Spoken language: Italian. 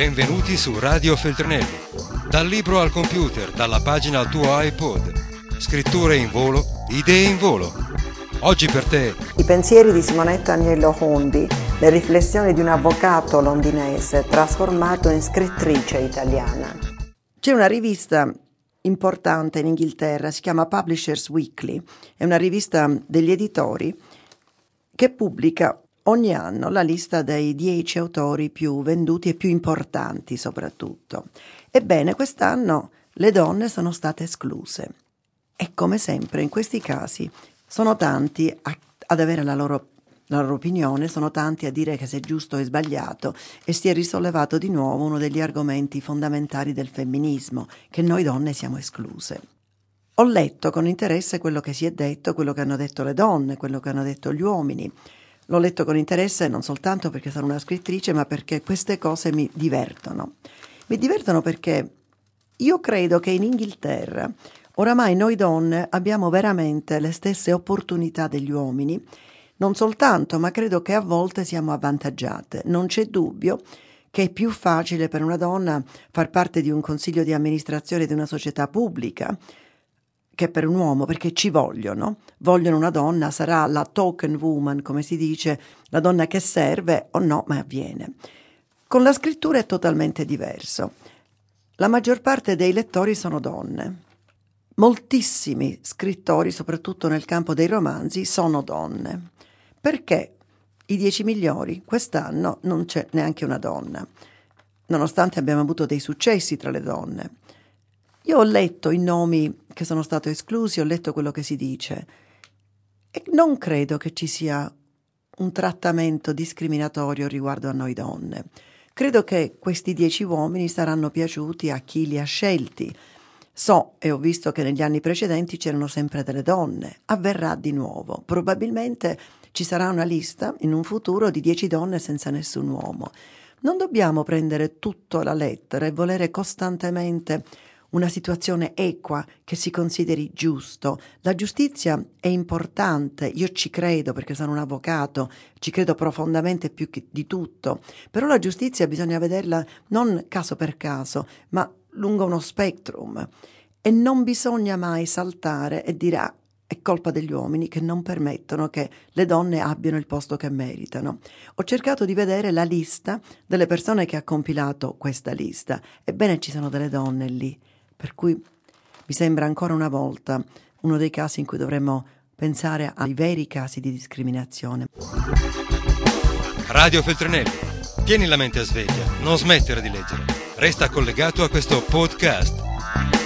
Benvenuti su Radio Feltrinelli. Dal libro al computer, dalla pagina al tuo iPod. Scritture in volo, idee in volo. Oggi per te. I pensieri di Simonetta Agnello Hondi, le riflessioni di un avvocato londinese trasformato in scrittrice italiana. C'è una rivista importante in Inghilterra, si chiama Publishers Weekly, è una rivista degli editori che pubblica ogni anno la lista dei dieci autori più venduti e più importanti soprattutto. Ebbene, quest'anno le donne sono state escluse. E come sempre in questi casi sono tanti a, ad avere la loro, la loro opinione, sono tanti a dire che se è giusto o sbagliato e si è risollevato di nuovo uno degli argomenti fondamentali del femminismo, che noi donne siamo escluse. Ho letto con interesse quello che si è detto, quello che hanno detto le donne, quello che hanno detto gli uomini L'ho letto con interesse non soltanto perché sono una scrittrice, ma perché queste cose mi divertono. Mi divertono perché io credo che in Inghilterra oramai noi donne abbiamo veramente le stesse opportunità degli uomini, non soltanto, ma credo che a volte siamo avvantaggiate. Non c'è dubbio che è più facile per una donna far parte di un consiglio di amministrazione di una società pubblica, che per un uomo, perché ci vogliono, vogliono una donna, sarà la token woman, come si dice, la donna che serve o no, ma avviene. Con la scrittura è totalmente diverso. La maggior parte dei lettori sono donne. Moltissimi scrittori, soprattutto nel campo dei romanzi, sono donne. Perché i dieci migliori quest'anno non c'è neanche una donna, nonostante abbiamo avuto dei successi tra le donne. Io ho letto i nomi che sono stati esclusi, ho letto quello che si dice e non credo che ci sia un trattamento discriminatorio riguardo a noi donne. Credo che questi dieci uomini saranno piaciuti a chi li ha scelti. So e ho visto che negli anni precedenti c'erano sempre delle donne. Avverrà di nuovo. Probabilmente ci sarà una lista in un futuro di dieci donne senza nessun uomo. Non dobbiamo prendere tutto alla lettera e volere costantemente una situazione equa che si consideri giusto. La giustizia è importante, io ci credo perché sono un avvocato, ci credo profondamente più di tutto, però la giustizia bisogna vederla non caso per caso, ma lungo uno spectrum e non bisogna mai saltare e dire ah, è colpa degli uomini che non permettono che le donne abbiano il posto che meritano. Ho cercato di vedere la lista delle persone che ha compilato questa lista. Ebbene ci sono delle donne lì per cui mi sembra ancora una volta uno dei casi in cui dovremmo pensare ai veri casi di discriminazione. Radio Feltrinelli, tieni la mente a sveglia, non smettere di leggere. Resta collegato a questo podcast.